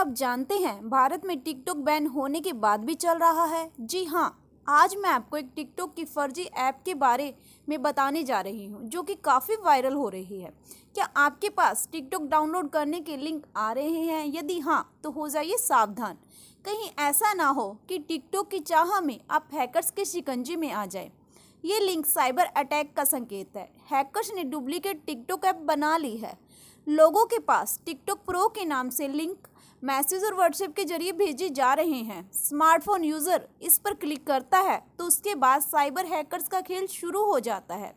आप जानते हैं, भारत में टिकटॉक बैन होने के बाद भी चल रहा है। जी हाँ आज मैं आपको एक टिकटॉक की फर्जी ऐप के बारे में बताने जा रही हूँ, जो कि काफ़ी वायरल हो रही है। क्या आपके पास टिकटॉक डाउनलोड करने के लिंक आ रहे हैं? यदि हाँ तो हो जाइए सावधान। कहीं ऐसा ना हो कि टिकटॉक की चाह में आप हैकर्स के शिकंजे में आ जाए। ये लिंक साइबर अटैक का संकेत है। हैकर्स ने डुप्लीकेट टिकटॉक ऐप बना ली है। लोगों के पास टिकटॉक प्रो के नाम से लिंक मैसेज और व्हाट्सएप के ज़रिए भेजे जा रहे हैं। स्मार्टफ़ोन यूज़र इस पर क्लिक करता है तो उसके बाद साइबर हैकर्स का खेल शुरू हो जाता है।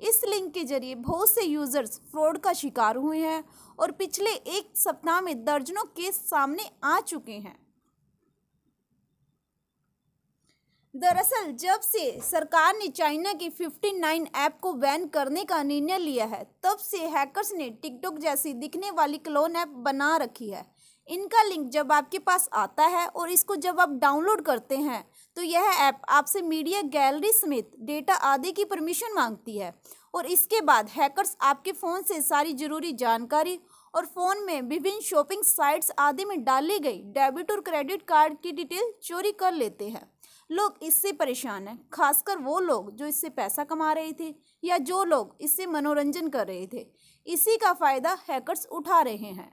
इस लिंक के ज़रिए बहुत से यूज़र्स फ्रॉड का शिकार हुए हैं और पिछले एक सप्ताह में दर्जनों केस सामने आ चुके हैं। दरअसल, जब से सरकार ने चाइना की 59 ऐप को बैन करने का निर्णय लिया है, तब से हैकर्स ने टिकटॉक जैसी दिखने वाली क्लोन ऐप बना रखी है। इनका लिंक जब आपके पास आता है और इसको जब आप डाउनलोड करते हैं तो यह ऐप आपसे मीडिया गैलरी समेत डेटा आदि की परमिशन मांगती है। और इसके बाद हैकर्स आपके फ़ोन से सारी ज़रूरी जानकारी और फ़ोन में विभिन्न शॉपिंग साइट्स आदि में डाली गई डेबिट और क्रेडिट कार्ड की डिटेल चोरी कर लेते हैं। लोग इससे परेशान हैं, खासकर वो लोग जो इससे पैसा कमा रहे थे या जो लोग इससे मनोरंजन कर रहे थे। इसी का फ़ायदा हैकर्स उठा रहे हैं।